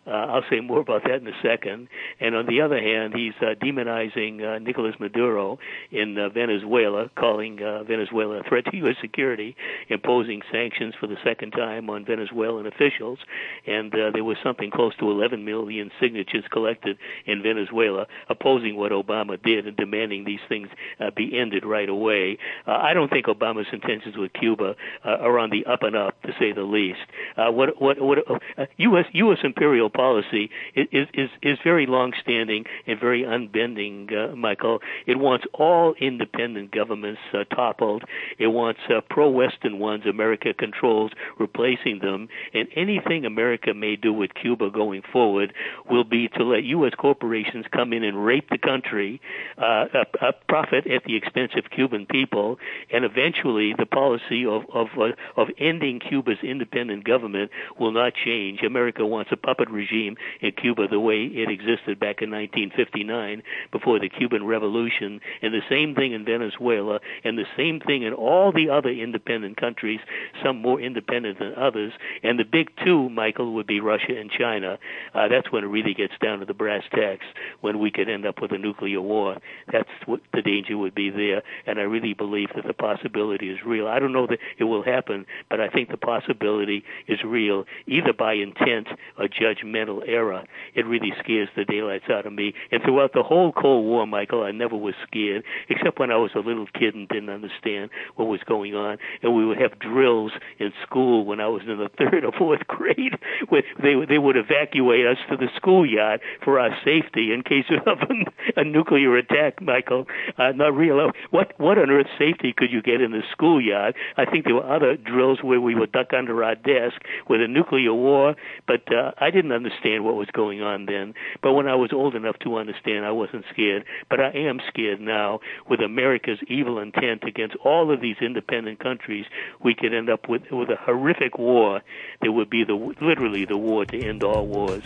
uh, I'll say more about that in a second. And on the other hand, he's uh, demonizing uh, Nicolas Maduro in uh, Venezuela, calling uh, Venezuela a threat to U.S. security, imposing sanctions for the second time on Venezuelan officials. And uh, there was something close to 11 million signatures collected in Venezuela opposing what Obama did and demanding these things uh, be ended right away. Uh, I don't think Obama's intentions with Cuba uh, are on the up and up, to say the least. Uh, what what what uh, U.S. U.S. imperial policy is is is very long-standing and very unbending, uh, Michael. It wants all independent governments uh, toppled. It wants uh, pro-Western ones America controls replacing them, and anything America may do with Cuba going forward will be to let U.S. corporations come in and rape the country, uh, a, a profit at the expense of Cuban people, and eventually the policy of of uh, of ending Cuba's independent government will not change. America wants a puppet regime regime in Cuba the way it existed back in 1959 before the Cuban Revolution, and the same thing in Venezuela, and the same thing in all the other independent countries, some more independent than others. And the big two, Michael, would be Russia and China. Uh, that's when it really gets down to the brass tacks, when we could end up with a nuclear war. That's what the danger would be there. And I really believe that the possibility is real. I don't know that it will happen, but I think the possibility is real, either by intent or judgment mental era, it really scares the daylights out of me. And throughout the whole Cold War, Michael, I never was scared, except when I was a little kid and didn't understand what was going on. And we would have drills in school when I was in the [laughs] third or fourth grade. Where they they would evacuate us to the schoolyard for our safety in case of [laughs] a, a nuclear attack, Michael. Uh, not real. What what on earth safety could you get in the schoolyard? I think there were other drills where we would duck under our desk with a nuclear war, but uh, I didn't understand understand what was going on then. But when I was old enough to understand, I wasn't scared. But I am scared now with America's evil intent against all of these independent countries. We could end up with with a horrific war that would be the literally the war to end all wars.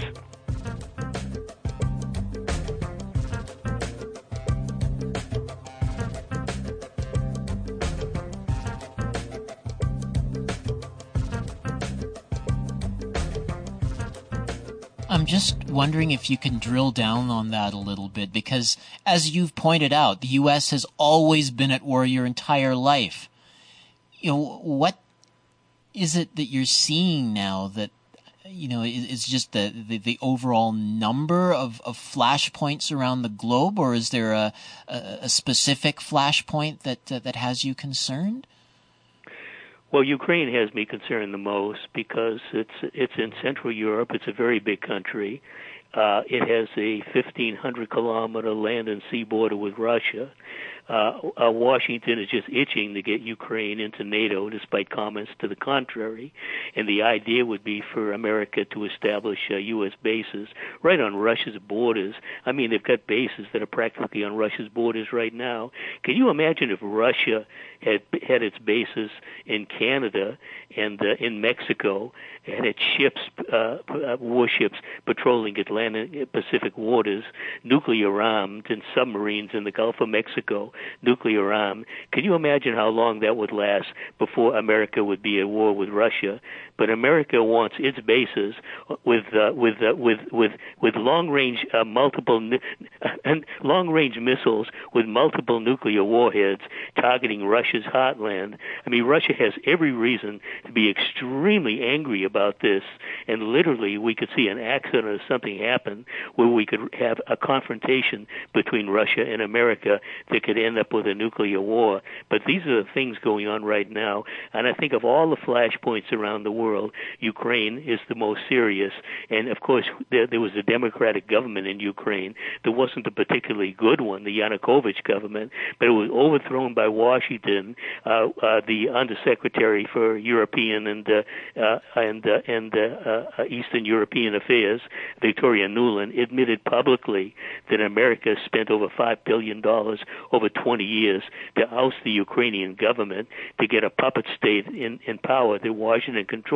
Just wondering if you can drill down on that a little bit because, as you've pointed out, the U.S. has always been at war your entire life. You know, what is it that you're seeing now that, you know, is just the, the, the overall number of, of flashpoints around the globe, or is there a, a, a specific flashpoint that, uh, that has you concerned? Well, Ukraine has me concerned the most because it's it's in Central Europe. It's a very big country. Uh, it has a 1,500 kilometer land and sea border with Russia. Uh, uh, Washington is just itching to get Ukraine into NATO, despite comments to the contrary. And the idea would be for America to establish uh, U.S. bases right on Russia's borders. I mean, they've got bases that are practically on Russia's borders right now. Can you imagine if Russia had had its bases in Canada and uh, in Mexico, had its ships, uh, uh, warships patrolling Atlantic Pacific waters, nuclear armed, and submarines in the Gulf of Mexico? nuclear armed. Can you imagine how long that would last before America would be at war with Russia? But America wants its bases with uh, with uh, with with with long range uh, multiple [laughs] and long range missiles with multiple nuclear warheads targeting Russia's heartland. I mean, Russia has every reason to be extremely angry about this, and literally we could see an accident or something happen where we could have a confrontation between Russia and America that could end up with a nuclear war. But these are the things going on right now, and I think of all the flashpoints around the world, Ukraine is the most serious. And of course, there, there was a democratic government in Ukraine. There wasn't a particularly good one, the Yanukovych government, but it was overthrown by Washington. Uh, uh, the Undersecretary for European and uh, uh, and uh, and uh, uh, Eastern European Affairs, Victoria Nuland, admitted publicly that America spent over five billion dollars over 20 years to oust the Ukrainian government to get a puppet state in, in power that Washington controlled.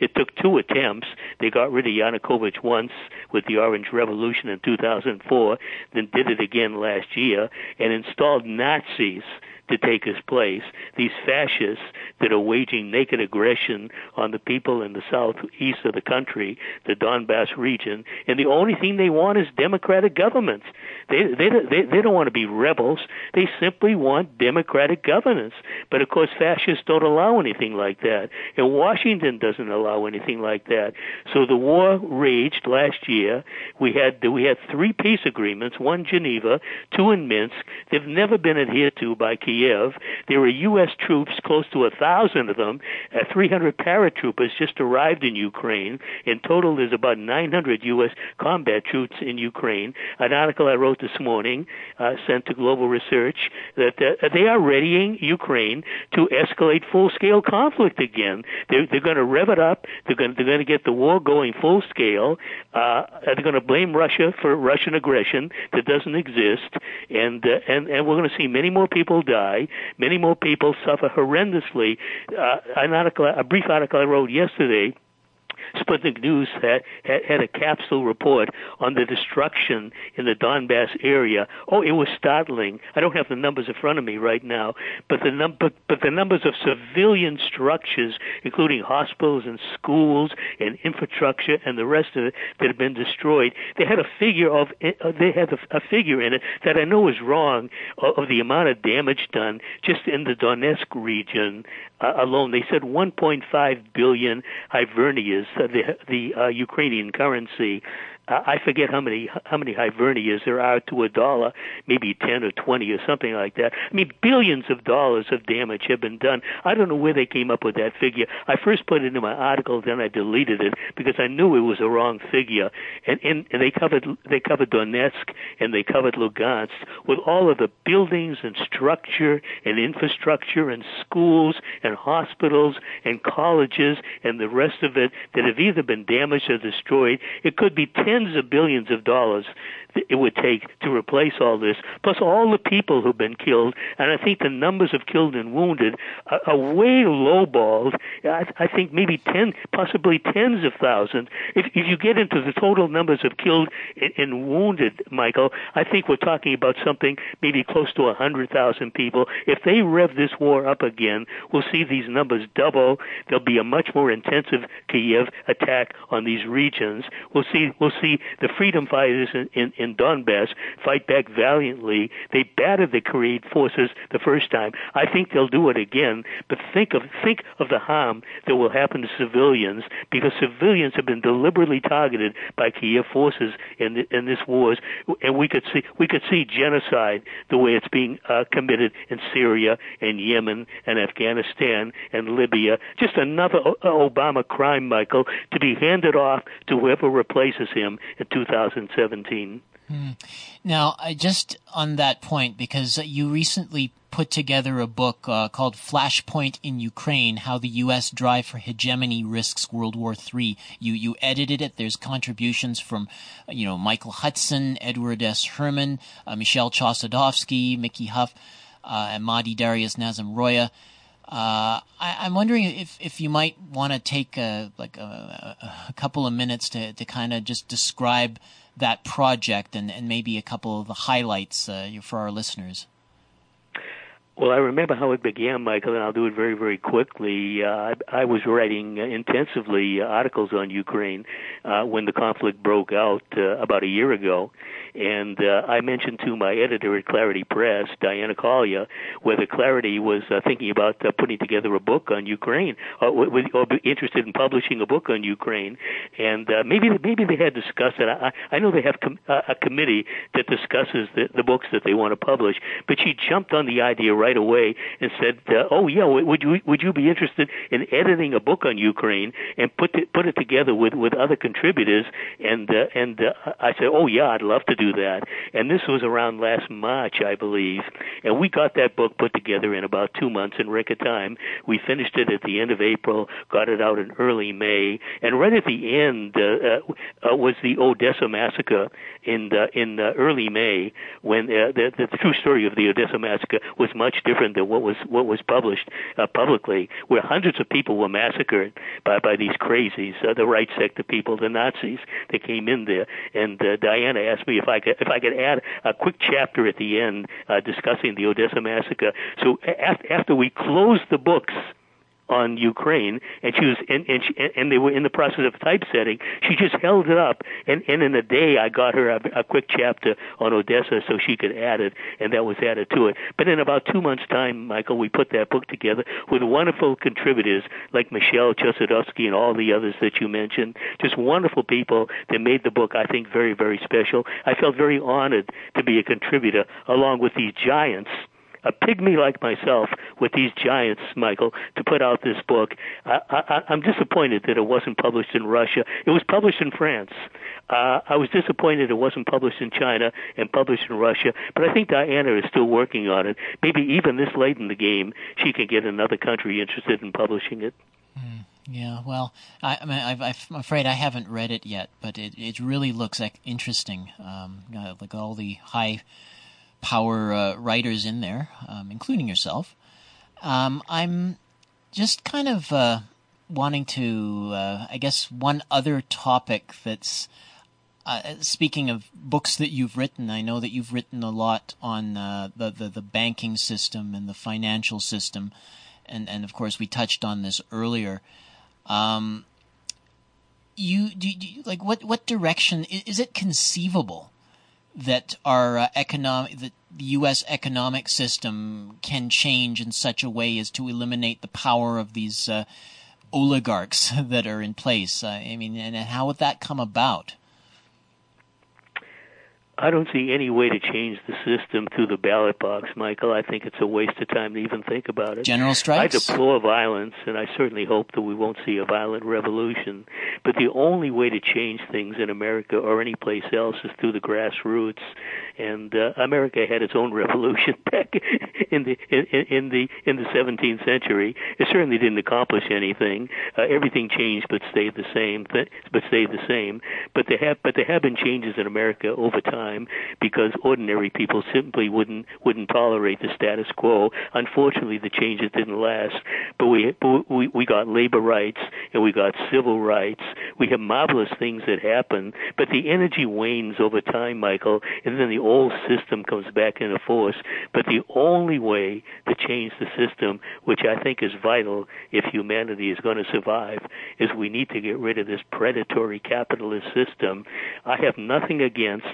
It took two attempts. They got rid of Yanukovych once with the Orange Revolution in 2004, then did it again last year, and installed Nazis to take his place. These fascists that are waging naked aggression on the people in the southeast of the country, the Donbass region, and the only thing they want is democratic governments. They they they, they don't want to be rebels. They simply want democratic governance. But of course, fascists don't allow anything like that, and Washington doesn't allow anything like that. So the war raged last year. We had we had three peace agreements: one Geneva, two in Minsk. They've never been adhered to by Kiev Kiev. There were U.S. troops, close to a thousand of them. Uh, 300 paratroopers just arrived in Ukraine. In total, there's about 900 U.S. combat troops in Ukraine. An article I wrote this morning, uh, sent to Global Research, that uh, they are readying Ukraine to escalate full-scale conflict again. They're, they're going to rev it up. They're going, they're to get the war going full scale. Uh, they're going to blame Russia for Russian aggression that doesn't exist, and uh, and and we're going to see many more people die die. Many more people suffer horrendously. Uh, an article, a brief article I wrote yesterday Sputnik News had, had, had a capsule report on the destruction in the Donbass area. Oh, it was startling. I don't have the numbers in front of me right now, but the num- but, but the numbers of civilian structures, including hospitals and schools and infrastructure and the rest of it that have been destroyed, they had a figure of uh, they had a, a figure in it that I know is wrong of, of the amount of damage done just in the Donetsk region alone. They said 1.5 billion uh, the the uh, Ukrainian currency. I forget how many how many hryvnias there are to a dollar, maybe ten or twenty or something like that. I mean, billions of dollars of damage have been done. I don't know where they came up with that figure. I first put it in my article, then I deleted it because I knew it was a wrong figure. And and, and they covered they covered Donetsk and they covered Lugansk with all of the buildings and structure and infrastructure and schools and hospitals and colleges and the rest of it that have either been damaged or destroyed. It could be ten tens of billions of dollars it would take to replace all this, plus all the people who've been killed. And I think the numbers of killed and wounded are, are way lowballed. I, I think maybe ten, possibly tens of thousands. If, if you get into the total numbers of killed and, and wounded, Michael, I think we're talking about something maybe close to a hundred thousand people. If they rev this war up again, we'll see these numbers double. There'll be a much more intensive Kiev attack on these regions. We'll see. We'll see the freedom fighters in, in, in Donbass fight back valiantly. They battered the Korean forces the first time. I think they'll do it again. But think of think of the harm that will happen to civilians because civilians have been deliberately targeted by Kiev forces in the, in this wars, and we could see we could see genocide the way it's being uh, committed in Syria and Yemen and Afghanistan and Libya. Just another Obama crime, Michael, to be handed off to whoever replaces him in 2017. Hmm. Now, I just on that point, because you recently put together a book uh, called Flashpoint in Ukraine: How the U.S. Drive for Hegemony Risks World War III. You you edited it. There's contributions from, you know, Michael Hudson, Edward S. Herman, uh, Michel Chossudovsky, Mickey Huff, uh, and Mahdi Darius Nazemroaya. Uh, I, am wondering if, if you might want to take a, like a, a couple of minutes to, to kind of just describe that project and, and maybe a couple of the highlights uh, for our listeners. Well, I remember how it began, Michael, and I'll do it very, very quickly. Uh, I, I was writing intensively articles on Ukraine uh, when the conflict broke out uh, about a year ago, and uh, I mentioned to my editor at Clarity Press, Diana Collier, whether Clarity was uh, thinking about uh, putting together a book on Ukraine, or, or interested in publishing a book on Ukraine, and uh, maybe maybe they had discussed it. I, I know they have com- uh, a committee that discusses the, the books that they want to publish, but she jumped on the idea right away and said, uh, "Oh yeah, would you would you be interested in editing a book on Ukraine and put it, put it together with with other contributors?" And uh, and uh, I said, "Oh yeah, I'd love to do." Do that. And this was around last March, I believe. And we got that book put together in about two months in record time. We finished it at the end of April, got it out in early May, and right at the end uh, uh, was the Odessa massacre in uh, in uh, early May, when uh, the, the, the true story of the Odessa massacre was much different than what was what was published uh, publicly, where hundreds of people were massacred by by these crazies, uh, the right sector people, the Nazis. They came in there, and uh, Diana asked me if I I could if I could add a quick chapter at the end uh, discussing the Odessa massacre. So after, after we close the books on Ukraine, and she was and and, she, and they were in the process of typesetting. She just held it up, and and in a day I got her a, a quick chapter on Odessa so she could add it, and that was added to it. But in about two months' time, Michael, we put that book together with wonderful contributors like Michel Chossudovsky and all the others that you mentioned. Just wonderful people that made the book, I think, very very special. I felt very honored to be a contributor along with these giants a pygmy like myself with these giants, Michael, to put out this book. I, I, I'm disappointed that it wasn't published in Russia. It was published in France. Uh, I was disappointed it wasn't published in China and published in Russia, but I think Diana is still working on it. Maybe even this late in the game, she can get another country interested in publishing it. Mm. Yeah, well, I, I mean, i am afraid I haven't read it yet, but it, it really looks like interesting. Um, like all the high power uh, writers in there, um, including yourself. Um, I'm just kind of uh, wanting to, uh, I guess, one other topic that's. Uh, speaking of books that you've written, I know that you've written a lot on uh, the, the, the banking system and the financial system, and and of course we touched on this earlier. Um, you do, do like what what direction is it conceivable that our uh, economic that the U.S. economic system can change in such a way as to eliminate the power of these uh, oligarchs [laughs] that are in place. Uh, I mean, and how would that come about? I don't see any way to change the system through the ballot box, Michael. I think it's a waste of time to even think about it. General strikes? I deplore violence, and I certainly hope that we won't see a violent revolution. But the only way to change things in America or any place else is through the grassroots. And uh, America had its own [laughs] revolution back in the in, in the in the 17th century. It certainly didn't accomplish anything. Uh, everything changed, but stayed the same. But stayed the same. But there have but there have been changes in America over time time because ordinary people simply wouldn't wouldn't tolerate the status quo. Unfortunately, the changes didn't last, but we we we got labor rights and we got civil rights. We have marvelous things that happen, but the energy wanes over time, Michael, and then the old system comes back into force. But the only way to change the system, which I think is vital if humanity is going to survive, is we need to get rid of this predatory capitalist system. I have nothing against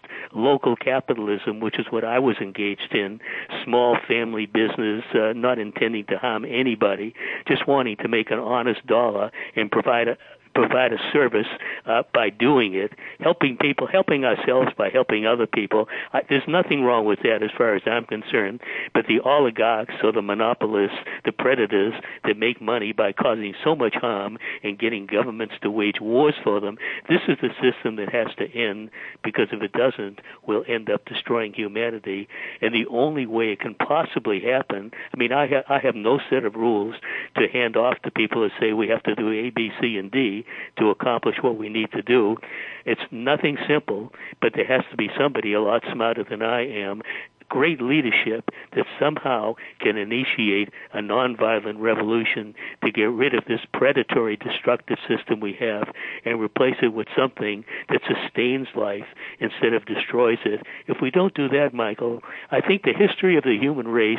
local capitalism, which is what I was engaged in, small family business, uh, not intending to harm anybody, just wanting to make an honest dollar and provide a, provide a service uh, by doing it, helping people, helping ourselves by helping other people. I, there's nothing wrong with that as far as I'm concerned. But the oligarchs or the monopolists, the predators that make money by causing so much harm and getting governments to wage wars for them, this is the system that has to end because if it doesn't, we'll end up destroying humanity. And the only way it can possibly happen, I mean, I, ha- I have no set of rules to hand off to people that say we have to do A, B, C, and D to accomplish what we need to do. It's nothing simple, but there has to be somebody a lot smarter than I am great leadership that somehow can initiate a nonviolent revolution to get rid of this predatory destructive system we have and replace it with something that sustains life instead of destroys it. If we don't do that, Michael, I think the history of the human race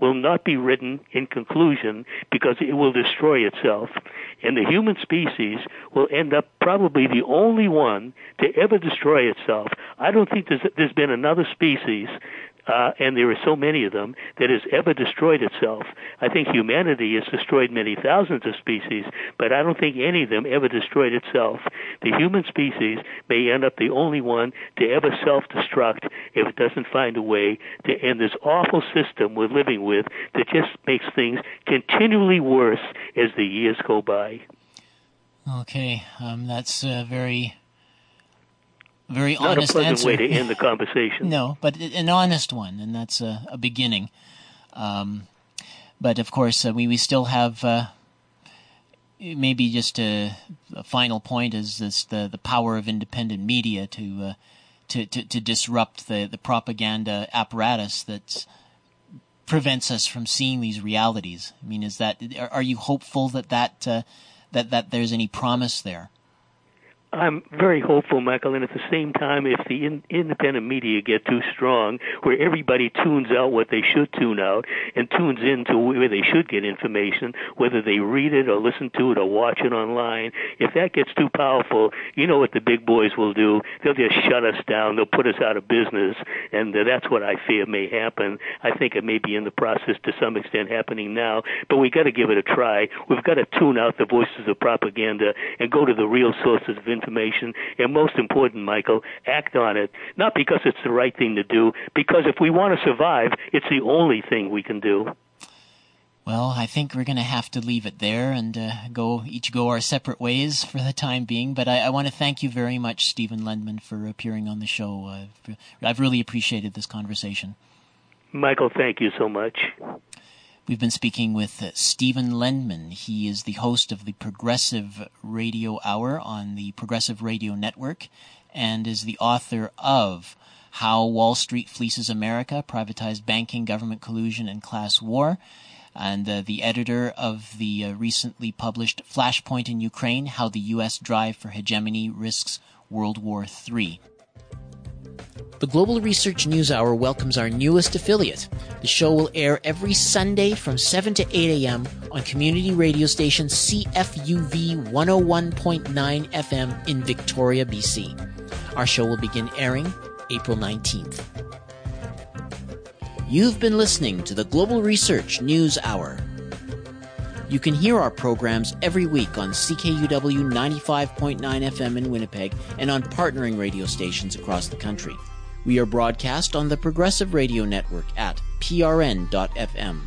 will not be written in conclusion because it will destroy itself. And the human species will end up probably the only one to ever destroy itself. I don't think there's, there's been another species uh, and there are so many of them, that has ever destroyed itself. I think humanity has destroyed many thousands of species, but I don't think any of them ever destroyed itself. The human species may end up the only one to ever self destruct if it doesn't find a way to end this awful system we're living with that just makes things continually worse as the years go by. Okay, um, that's uh, very very Not honest a pleasant answer. way to end the [laughs] conversation. no, but an honest one, and that's a, a beginning. Um, but of course, uh, we we still have uh, maybe just a, a, final point is this the the power of independent media to uh, to, to, to disrupt the the propaganda apparatus that prevents us from seeing these realities. I mean, is that are, are you hopeful that that uh, that that there's any promise there? I'm very hopeful, Michael, and at the same time, if the in, independent media get too strong, where everybody tunes out what they should tune out and tunes into where they should get information, whether they read it or listen to it or watch it online, if that gets too powerful, you know what the big boys will do? They'll just shut us down. They'll put us out of business, and that's what I fear may happen. I think it may be in the process to some extent happening now, but we've got to give it a try. We've got to tune out the voices of propaganda and go to the real sources of information, and most important, Michael, act on it. Not because it's the right thing to do, because if we want to survive, it's the only thing we can do. Well, I think we're going to have to leave it there and uh, go each go our separate ways for the time being. But I, I want to thank you very much, Stephen Lendman, for appearing on the show. Uh, I've really appreciated this conversation. Michael, thank you so much. We've been speaking with uh, Stephen Lendman. He is the host of the Progressive Radio Hour on the Progressive Radio Network and is the author of How Wall Street Fleeces America, Privatized Banking, Government Collusion, and Class War, and uh, the editor of the uh, recently published Flashpoint in Ukraine How the U.S. Drive for Hegemony Risks World War III. The Global Research News Hour welcomes our newest affiliate. The show will air every Sunday from 7 to 8 a.m. on community radio station CFUV 101.9 FM in Victoria, BC. Our show will begin airing April 19th. You've been listening to the Global Research News Hour. You can hear our programs every week on CKUW 95.9 FM in Winnipeg and on partnering radio stations across the country. We are broadcast on the Progressive Radio Network at prn.fm.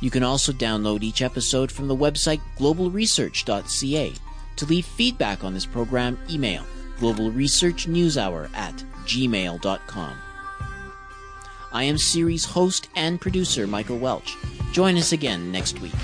You can also download each episode from the website globalresearch.ca. To leave feedback on this program, email globalresearchnewshour at gmail.com. I am series host and producer Michael Welch. Join us again next week.